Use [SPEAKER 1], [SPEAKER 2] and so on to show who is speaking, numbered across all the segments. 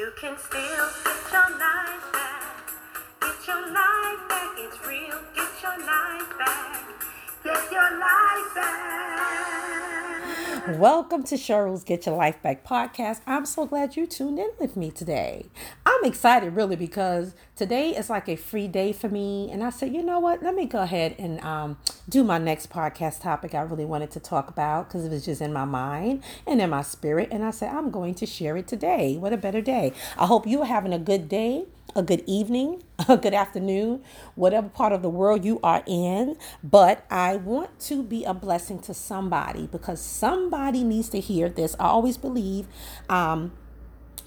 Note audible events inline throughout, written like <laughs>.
[SPEAKER 1] You can still get your life back. Get your life back. It's real. Get your life back. Get your life back.
[SPEAKER 2] Welcome to Cheryl's Get Your Life Back podcast. I'm so glad you tuned in with me today. I'm excited really because today is like a free day for me. And I said, you know what? Let me go ahead and um, do my next podcast topic I really wanted to talk about because it was just in my mind and in my spirit. And I said, I'm going to share it today. What a better day. I hope you are having a good day a good evening, <laughs> a good afternoon, whatever part of the world you are in. But I want to be a blessing to somebody because somebody needs to hear this. I always believe um,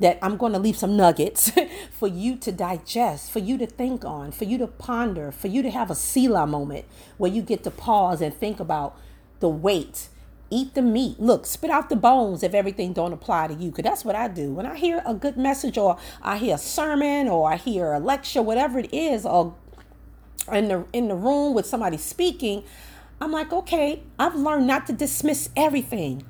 [SPEAKER 2] that I'm going to leave some nuggets <laughs> for you to digest, for you to think on, for you to ponder, for you to have a Selah moment where you get to pause and think about the weight. Eat the meat. Look spit out the bones if everything don't apply to you because that's what i do. When i hear a good message or i hear a sermon or i hear a lecture whatever it is or in the in the room with somebody speaking i'm like okay i've learned not to dismiss everything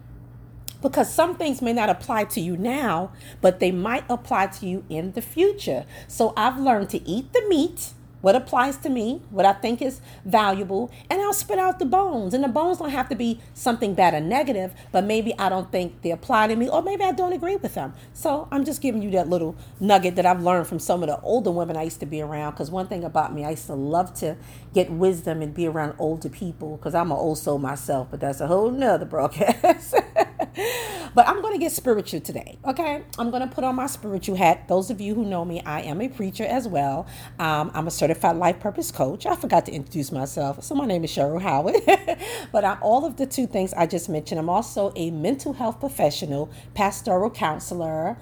[SPEAKER 2] because some things may not apply to you now but they might apply to you in the future so i've learned to eat the meat what applies to me, what I think is valuable, and I'll spit out the bones. And the bones don't have to be something bad or negative, but maybe I don't think they apply to me, or maybe I don't agree with them. So I'm just giving you that little nugget that I've learned from some of the older women I used to be around. Because one thing about me, I used to love to get wisdom and be around older people, because I'm an old soul myself, but that's a whole nother broadcast. <laughs> <laughs> but I'm going to get spiritual today. Okay. I'm going to put on my spiritual hat. Those of you who know me, I am a preacher as well. Um, I'm a certified life purpose coach. I forgot to introduce myself. So my name is Cheryl Howard. <laughs> but I'm all of the two things I just mentioned. I'm also a mental health professional, pastoral counselor.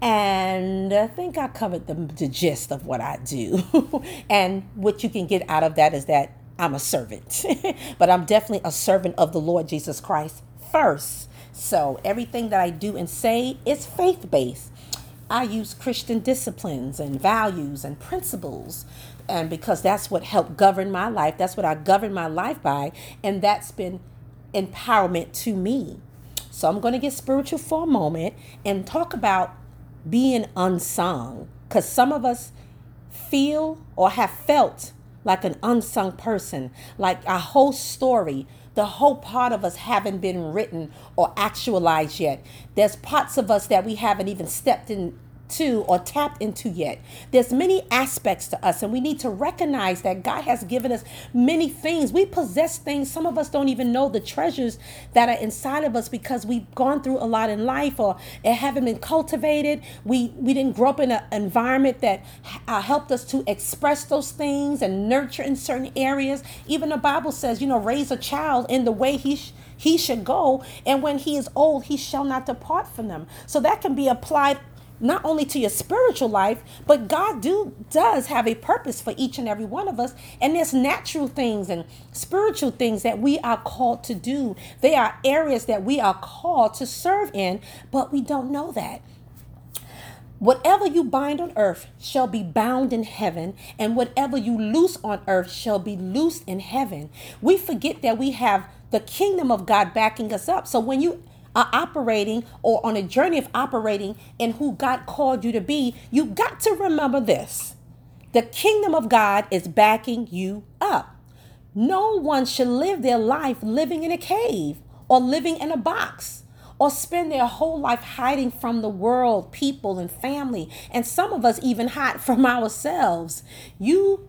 [SPEAKER 2] And I think I covered the, the gist of what I do. <laughs> and what you can get out of that is that I'm a servant, but I'm definitely a servant of the Lord Jesus Christ first. So everything that I do and say is faith based. I use Christian disciplines and values and principles. And because that's what helped govern my life, that's what I govern my life by. And that's been empowerment to me. So I'm going to get spiritual for a moment and talk about being unsung. Because some of us feel or have felt like an unsung person, like our whole story the whole part of us haven't been written or actualized yet. There's parts of us that we haven't even stepped in to or tapped into yet. There's many aspects to us and we need to recognize that God has given us many things. We possess things some of us don't even know the treasures that are inside of us because we've gone through a lot in life or it haven't been cultivated. We we didn't grow up in an environment that uh, helped us to express those things and nurture in certain areas. Even the Bible says, you know, raise a child in the way he sh- he should go and when he is old he shall not depart from them. So that can be applied not only to your spiritual life, but God do does have a purpose for each and every one of us. And there's natural things and spiritual things that we are called to do. They are areas that we are called to serve in, but we don't know that. Whatever you bind on earth shall be bound in heaven, and whatever you loose on earth shall be loosed in heaven. We forget that we have the kingdom of God backing us up. So when you are operating or on a journey of operating in who God called you to be, you got to remember this. The kingdom of God is backing you up. No one should live their life living in a cave or living in a box or spend their whole life hiding from the world, people, and family. And some of us even hide from <laughs> ourselves. You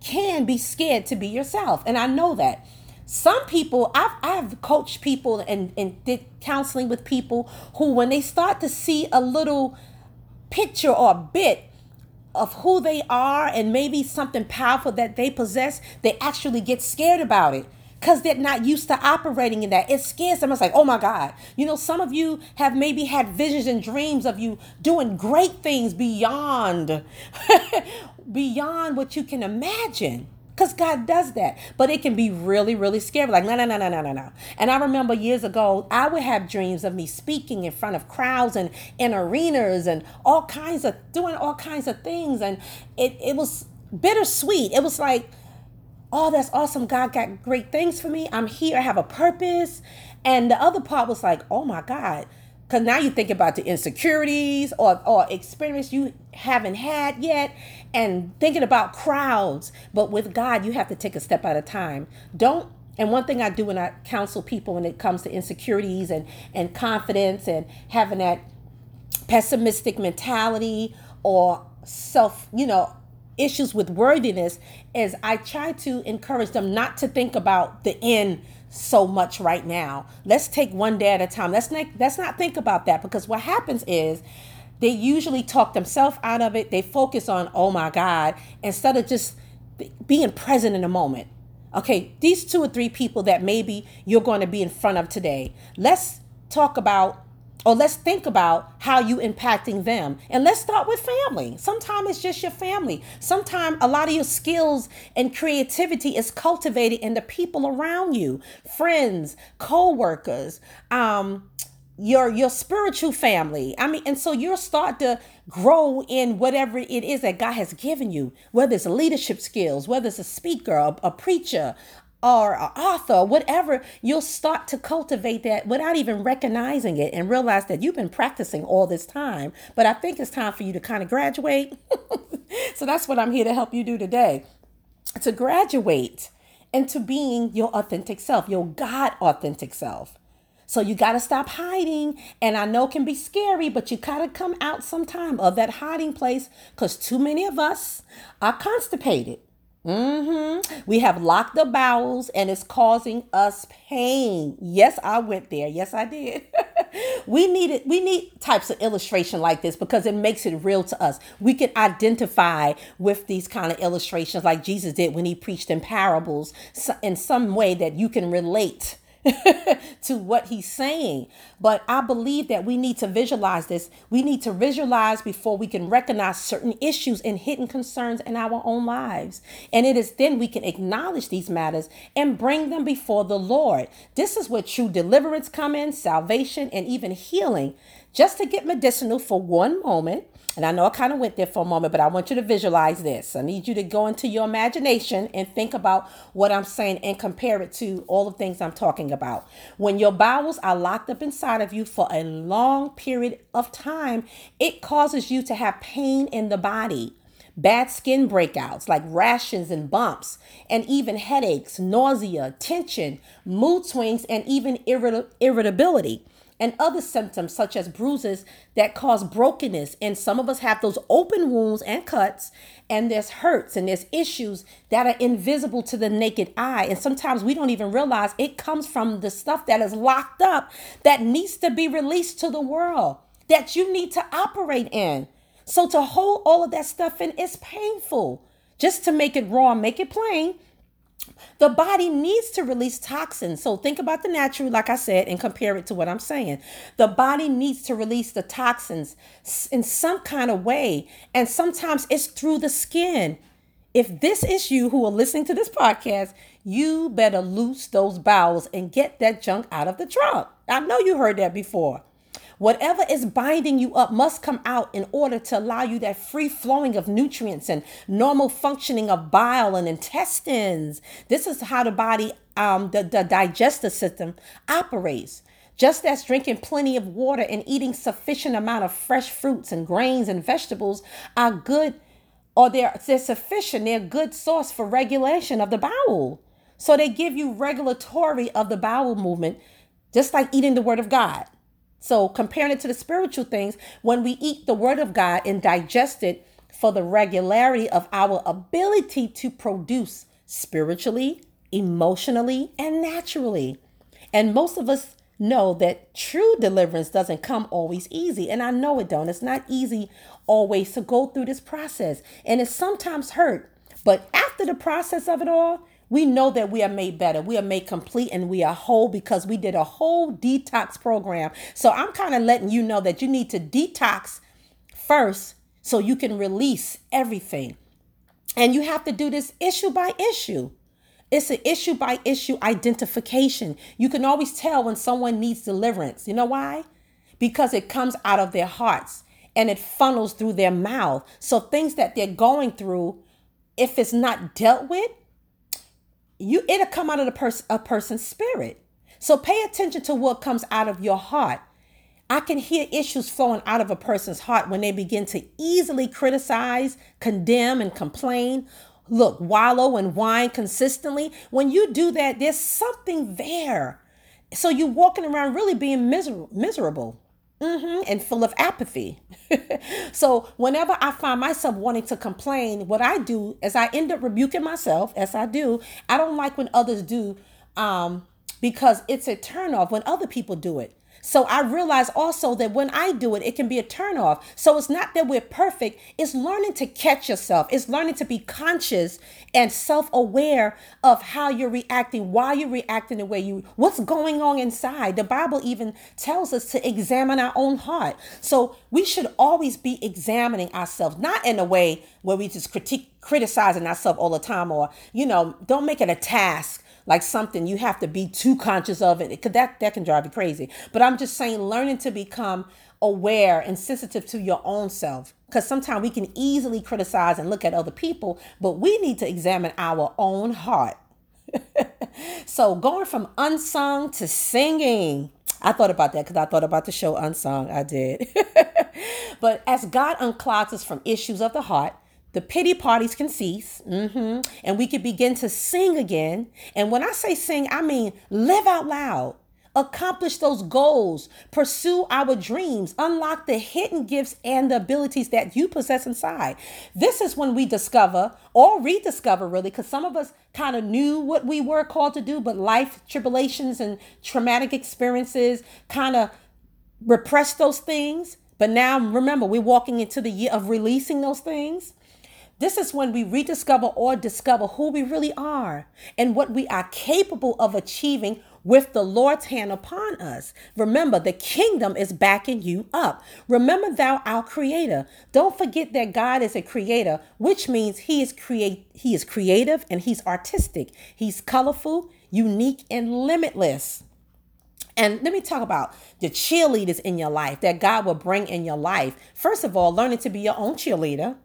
[SPEAKER 2] can be scared to be yourself. And I know that some people I've I've coached people and, and did counseling with people who when they start to see a little picture or a bit of who they are and maybe something powerful that they possess, they actually get scared about it because they're not used to operating in that. It scares them. It's like, oh my God. You know, some of you have maybe had visions and dreams of you doing great things beyond, <laughs> beyond what you can imagine because God does that. But it can be really, really scary. Like, no, no, no, no, no, no, no. And I remember years ago, I would have dreams of me speaking in front of crowds and in arenas and all kinds of doing all kinds of things. And it, it was bittersweet. It was like, oh, that's awesome. God got great things for me. I'm here. I have a purpose. And the other part was like, oh my God, Because now you think about the insecurities or, or experience you haven't had yet and thinking about crowds. But with God, you have to take a step at a time. Don't and one thing I do when I counsel people when it comes to insecurities and, and confidence and having that pessimistic mentality or self, you know, issues with worthiness is I try to encourage them not to think about the end so much right now. Let's take one day at a time. Let's not let's not think about that because what happens is they usually talk themselves out of it. They focus on, oh my God, instead of just being present in the moment. Okay, these two or three people that maybe you're going to be in front of today. Let's talk about or let's think about how you impacting them. And let's start with family. Sometimes it's just your family. Sometimes a lot of your skills and creativity is cultivated in the people around you. Friends co-workers um your your spiritual family. I mean and so you'll start to grow in whatever it is that god has given you whether it's leadership skills whether it's a speaker a, a preacher or an author, whatever, you'll start to cultivate that without even recognizing it and realize that you've been practicing all this time. But I think it's time for you to kind of graduate. <laughs> so that's what I'm here to help you do today to graduate into being your authentic self, your God authentic self. So you got to stop hiding. And I know can be scary, but you got to come out sometime of that hiding place because too many of us are constipated. Mm-hmm. We have locked the bowels and it's causing us pain. Yes, I went there. Yes, I did. <laughs> we need it. We need types of illustration like this because it makes it real to us. We can identify with these kind of illustrations like Jesus did when he preached in parables in some way that you can relate <laughs> to what he's saying. But I believe that we need to visualize this. We need to visualize before we can recognize certain issues and hidden concerns in our own lives. And it is then we can acknowledge these matters and bring them before the Lord. This is where true deliverance come in, salvation and even healing. Just to get medicinal for one moment and I know I kind of went there for a moment, but I want you to visualize this. I need you to go into your imagination and think about what I'm saying and compare it to all the things I'm talking about. When your bowels are locked up inside of you for a long period of time, it causes you to have pain in the body bad skin breakouts like rashes and bumps, and even headaches, nausea, tension, mood swings, and even irritability and other symptoms such as bruises that cause brokenness. And some of us have those open wounds and cuts, and there's hurts and there's issues that are invisible to the naked eye. And sometimes we don't even realize it comes from the stuff that is locked up that needs to be released to the world, that you need to operate in. So to hold all of that stuff in is painful. Just to make it raw, make it plain, the body needs to release toxins. So think about the natural, like I said, and compare it to what I'm saying. The body needs to release the toxins in some kind of way. And sometimes it's through the skin. If this is you who are listening to this podcast, you better loose those bowels and get that junk out of the trunk. I know you heard that before. Whatever is binding you up must come out in order to allow you that free flowing of nutrients and normal functioning of bile and intestines. This is how the body, um, the, the digestive system operates. Just as drinking plenty of water and eating sufficient amount of fresh fruits and grains and vegetables are good or they're, they're sufficient, they're a good source for regulation of the bowel. So they give you regulatory of the bowel movement, just like eating the word of God. So, comparing it to the spiritual things, when we eat the word of God and digest it for the regularity of our ability to produce spiritually, emotionally, and naturally. And most of us know that true deliverance doesn't come always easy. And I know it don't. It's not easy always to go through this process. And it's sometimes hurt. But after the process of it all, we know that we are made better. We are made complete and we are whole because we did a whole detox program. So I'm kind of letting you know that you need to detox first so you can release everything. And you have to do this issue by issue. It's an issue by issue identification. You can always tell when someone needs deliverance. You know why? Because it comes out of their hearts and it funnels through their mouth. So things that they're going through, if it's not dealt with, you it'll come out of the person a person's spirit. So pay attention to what comes out of your heart. I can hear issues flowing out of a person's heart when they begin to easily criticize, condemn, and complain. Look, wallow and whine consistently. When you do that, there's something there. So you're walking around really being miser- miserable. Mm-hmm, and full of apathy. <laughs> so, whenever I find myself wanting to complain, what I do is I end up rebuking myself, as I do. I don't like when others do um, because it's a turnoff when other people do it. So I realize also that when I do it, it can be a turnoff. So it's not that we're perfect, it's learning to catch yourself, it's learning to be conscious and self aware of how you're reacting, why you're reacting the way you, what's going on inside. The Bible even tells us to examine our own heart. So we should always be examining ourselves, not in a way where we just critique, criticizing ourselves all the time or, you know, don't make it a task like something you have to be too conscious of it because that that can drive you crazy but i'm just saying learning to become aware and sensitive to your own self because sometimes we can easily criticize and look at other people but we need to examine our own heart <laughs> so going from unsung to singing I thought about that because I thought about the show Unsung. I did. <laughs> but as God unclogs us from issues of the heart, the pity parties can cease mm-hmm, and we can begin to sing again. And when i say sing i mean live out loud. Accomplish those goals. Pursue our dreams. Unlock the hidden gifts and the abilities that you possess inside. This is when we discover or rediscover really because some of us kind of knew what we were called to do but life tribulations and traumatic experiences kind of repress those things. But now remember we're walking into the year of releasing those things this is when we rediscover or discover who we really are and what we are capable of achieving with the Lord's hand upon us. Remember, the kingdom is backing you up. Remember thou our creator. Don't forget that God is a creator, which means he is create he is creative and he's artistic. He's colorful, unique and limitless. And let me talk about the cheerleaders in your life that God will bring in your life. First of all, learning to be your own cheerleader.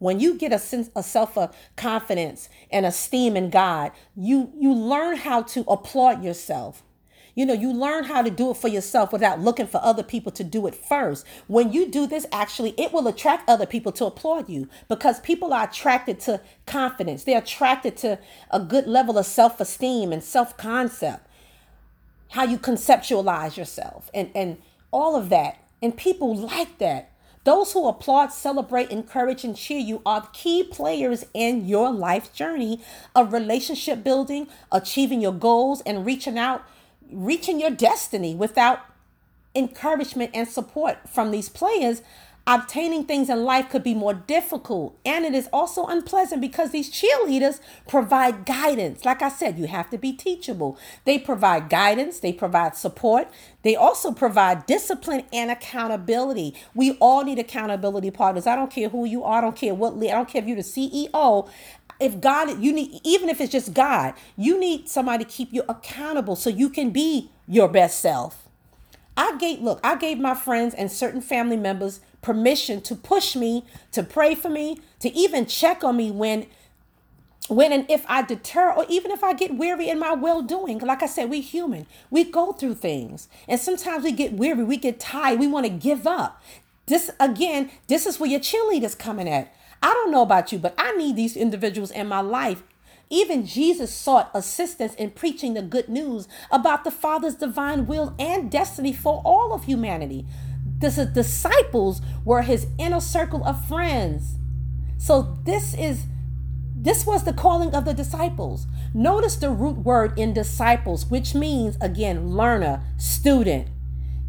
[SPEAKER 2] When you get a sense of self confidence and esteem in God, you you learn how to applaud yourself. You know, you learn how to do it for yourself without looking for other people to do it first. When you do this, actually, it will attract other people to applaud you because people are attracted to confidence. They're attracted to a good level of self esteem and self concept, how you conceptualize yourself, and, and all of that. And people like that. Those who applaud, celebrate, encourage, and cheer you are key players in your life journey of relationship building, achieving your goals, and reaching out, reaching your destiny without encouragement and support from these players obtaining things in life could be more difficult and it is also unpleasant because these cheerleaders provide guidance. Like i said you have to be teachable. They provide guidance they provide support they also provide discipline and accountability. We all need accountability partners. I don't care who you are i don't care what i don't care if you're the ceo if God, you need, even if it's just God, you need somebody to keep you accountable so you can be your best self. I gave, look, I gave my friends and certain family members permission to push me, to pray for me, to even check on me when when and if I deter or even if I get weary in my well doing. Like I said, we human. We go through things. And sometimes we get weary, we get tired, we want to give up. This again, this is where your cheerleaders coming at. I don't know about you, but I need these individuals in my life. Even Jesus sought assistance in preaching the good news about the Father's divine will and destiny for all of humanity. The disciples were his inner circle of friends. So this is this was the calling of the disciples. Notice the root word in disciples, which means again learner, student.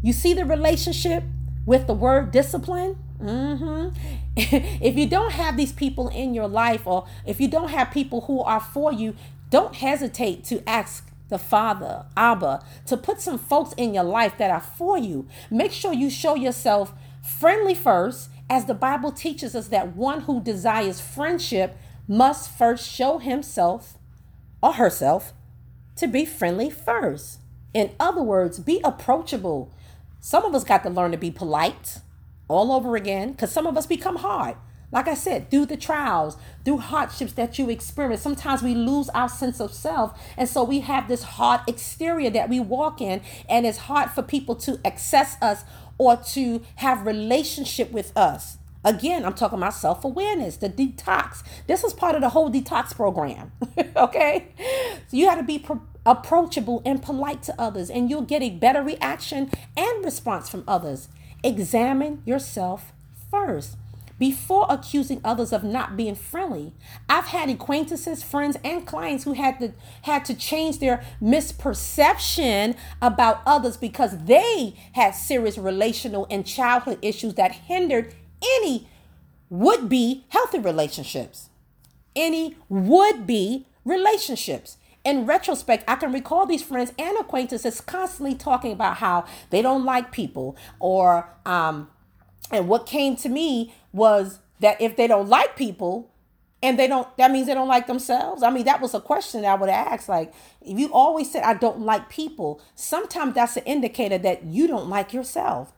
[SPEAKER 2] You see the relationship with the word discipline? Mm-hmm. <laughs> if you don't have these people in your life, or if you don't have people who are for you, don't hesitate to ask the Father, Abba, to put some folks in your life that are for you. Make sure you show yourself friendly first, as the Bible teaches us that one who desires friendship must first show himself or herself to be friendly first. In other words, be approachable. Some of us got to learn to be polite all over again because some of us become hard. Like I said, through the trials, through hardships that you experience, sometimes we lose our sense of self. And so we have this hard exterior that we walk in, and it's hard for people to access us or to have relationship with us. Again, I'm talking about self awareness, the detox. This is part of the whole detox program. <laughs> okay? So you have to be pro- approachable and polite to others, and you'll get a better reaction and response from others. Examine yourself first before accusing others of not being friendly. I've had acquaintances, friends, and clients who had to had to change their misperception about others because they had serious relational and childhood issues that hindered any would be healthy relationships. Any would be relationships. In retrospect, I can recall these friends and acquaintances constantly talking about how they don't like people, or, um, and what came to me was that if they don't like people, and they don't that means they don't like themselves i mean that was a question i would ask like if you always said i don't like people sometimes that's an indicator that you don't like yourself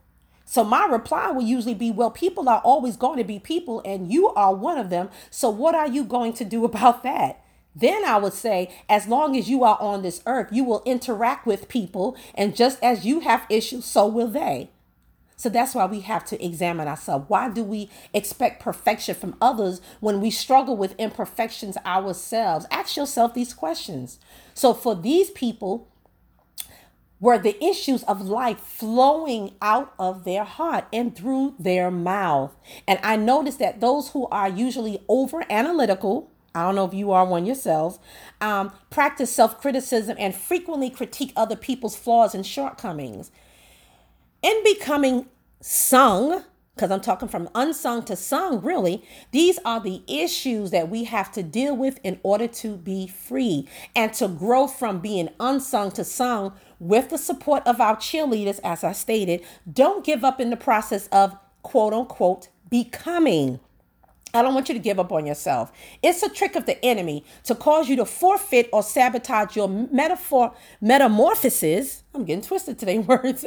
[SPEAKER 2] so my reply will usually be, well, people are always going to be people and you are one of them. So what are you going to do <laughs> about that? Then I would say, as long as you are on this earth, you will interact with people. And just as you have issues, so will they. So that's why we have to examine ourselves. Why do we expect perfection from others when we struggle with imperfections ourselves? Ask yourself these questions. So for these people, were the issues of life flowing out of their heart and through their mouth. And I noticed that those who are usually over analytical, I don't know if you are one yourselves, um, practice self criticism and frequently critique other people's flaws and shortcomings. In becoming sung, because I'm talking from unsung to sung, really, these are the issues that we have to deal with in order to be free and to grow from being unsung to sung with the support of our cheerleaders, as I stated. Don't give up in the process of quote unquote becoming. I don't want you to give up on yourself. It's a trick of the enemy to cause you to forfeit or sabotage your metaphor metamorphosis. I'm getting twisted today <laughs> words,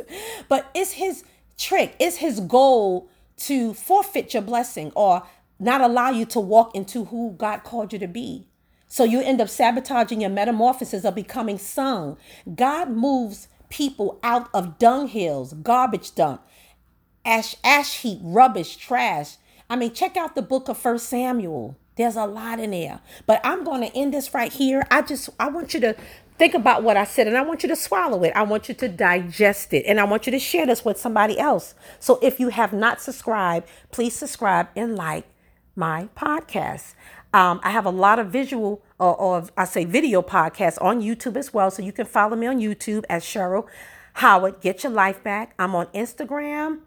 [SPEAKER 2] but it's his trick. It's his goal to forfeit your blessing or not allow you to walk into who God called you to be. So you end up sabotaging your metamorphosis of becoming sung. God moves people out of dunghills, garbage dump, ash, ash heap, rubbish, trash. I mean, check out the book of First Samuel. There's a lot in there. But I'm going to end this right here. I just I want you to think about what I said and I want you to swallow it. I want you to digest it and I want you to share this with somebody else. So if you have not subscribed, please subscribe and like my podcast. Um, I have a lot of visual or, or I say video podcasts on YouTube as well. So you can follow me on YouTube as Cheryl Howard. Get your life back. I'm on Instagram.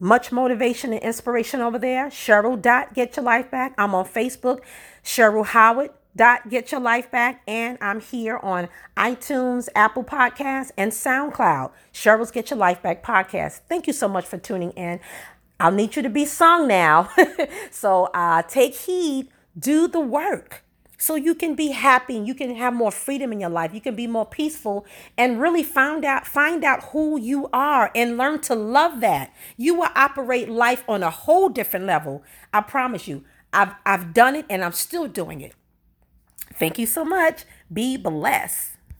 [SPEAKER 2] Much motivation and inspiration over there. Cheryl dot get your life back. I'm on Facebook. Cheryl Howard dot get your life back and i'm here on itunes apple podcasts and soundcloud cheryl's get your life back podcast thank you so much for tuning in i'll need you to be sung now <laughs> so uh, take heed do the work so you can be happy and you can have more freedom in your life. You can be more peaceful and really find out find out who you are and learn to love that. You will operate life on a whole different level. I promise you. I've, I've done it and i'm still doing it. Thank you so much. Be blessed.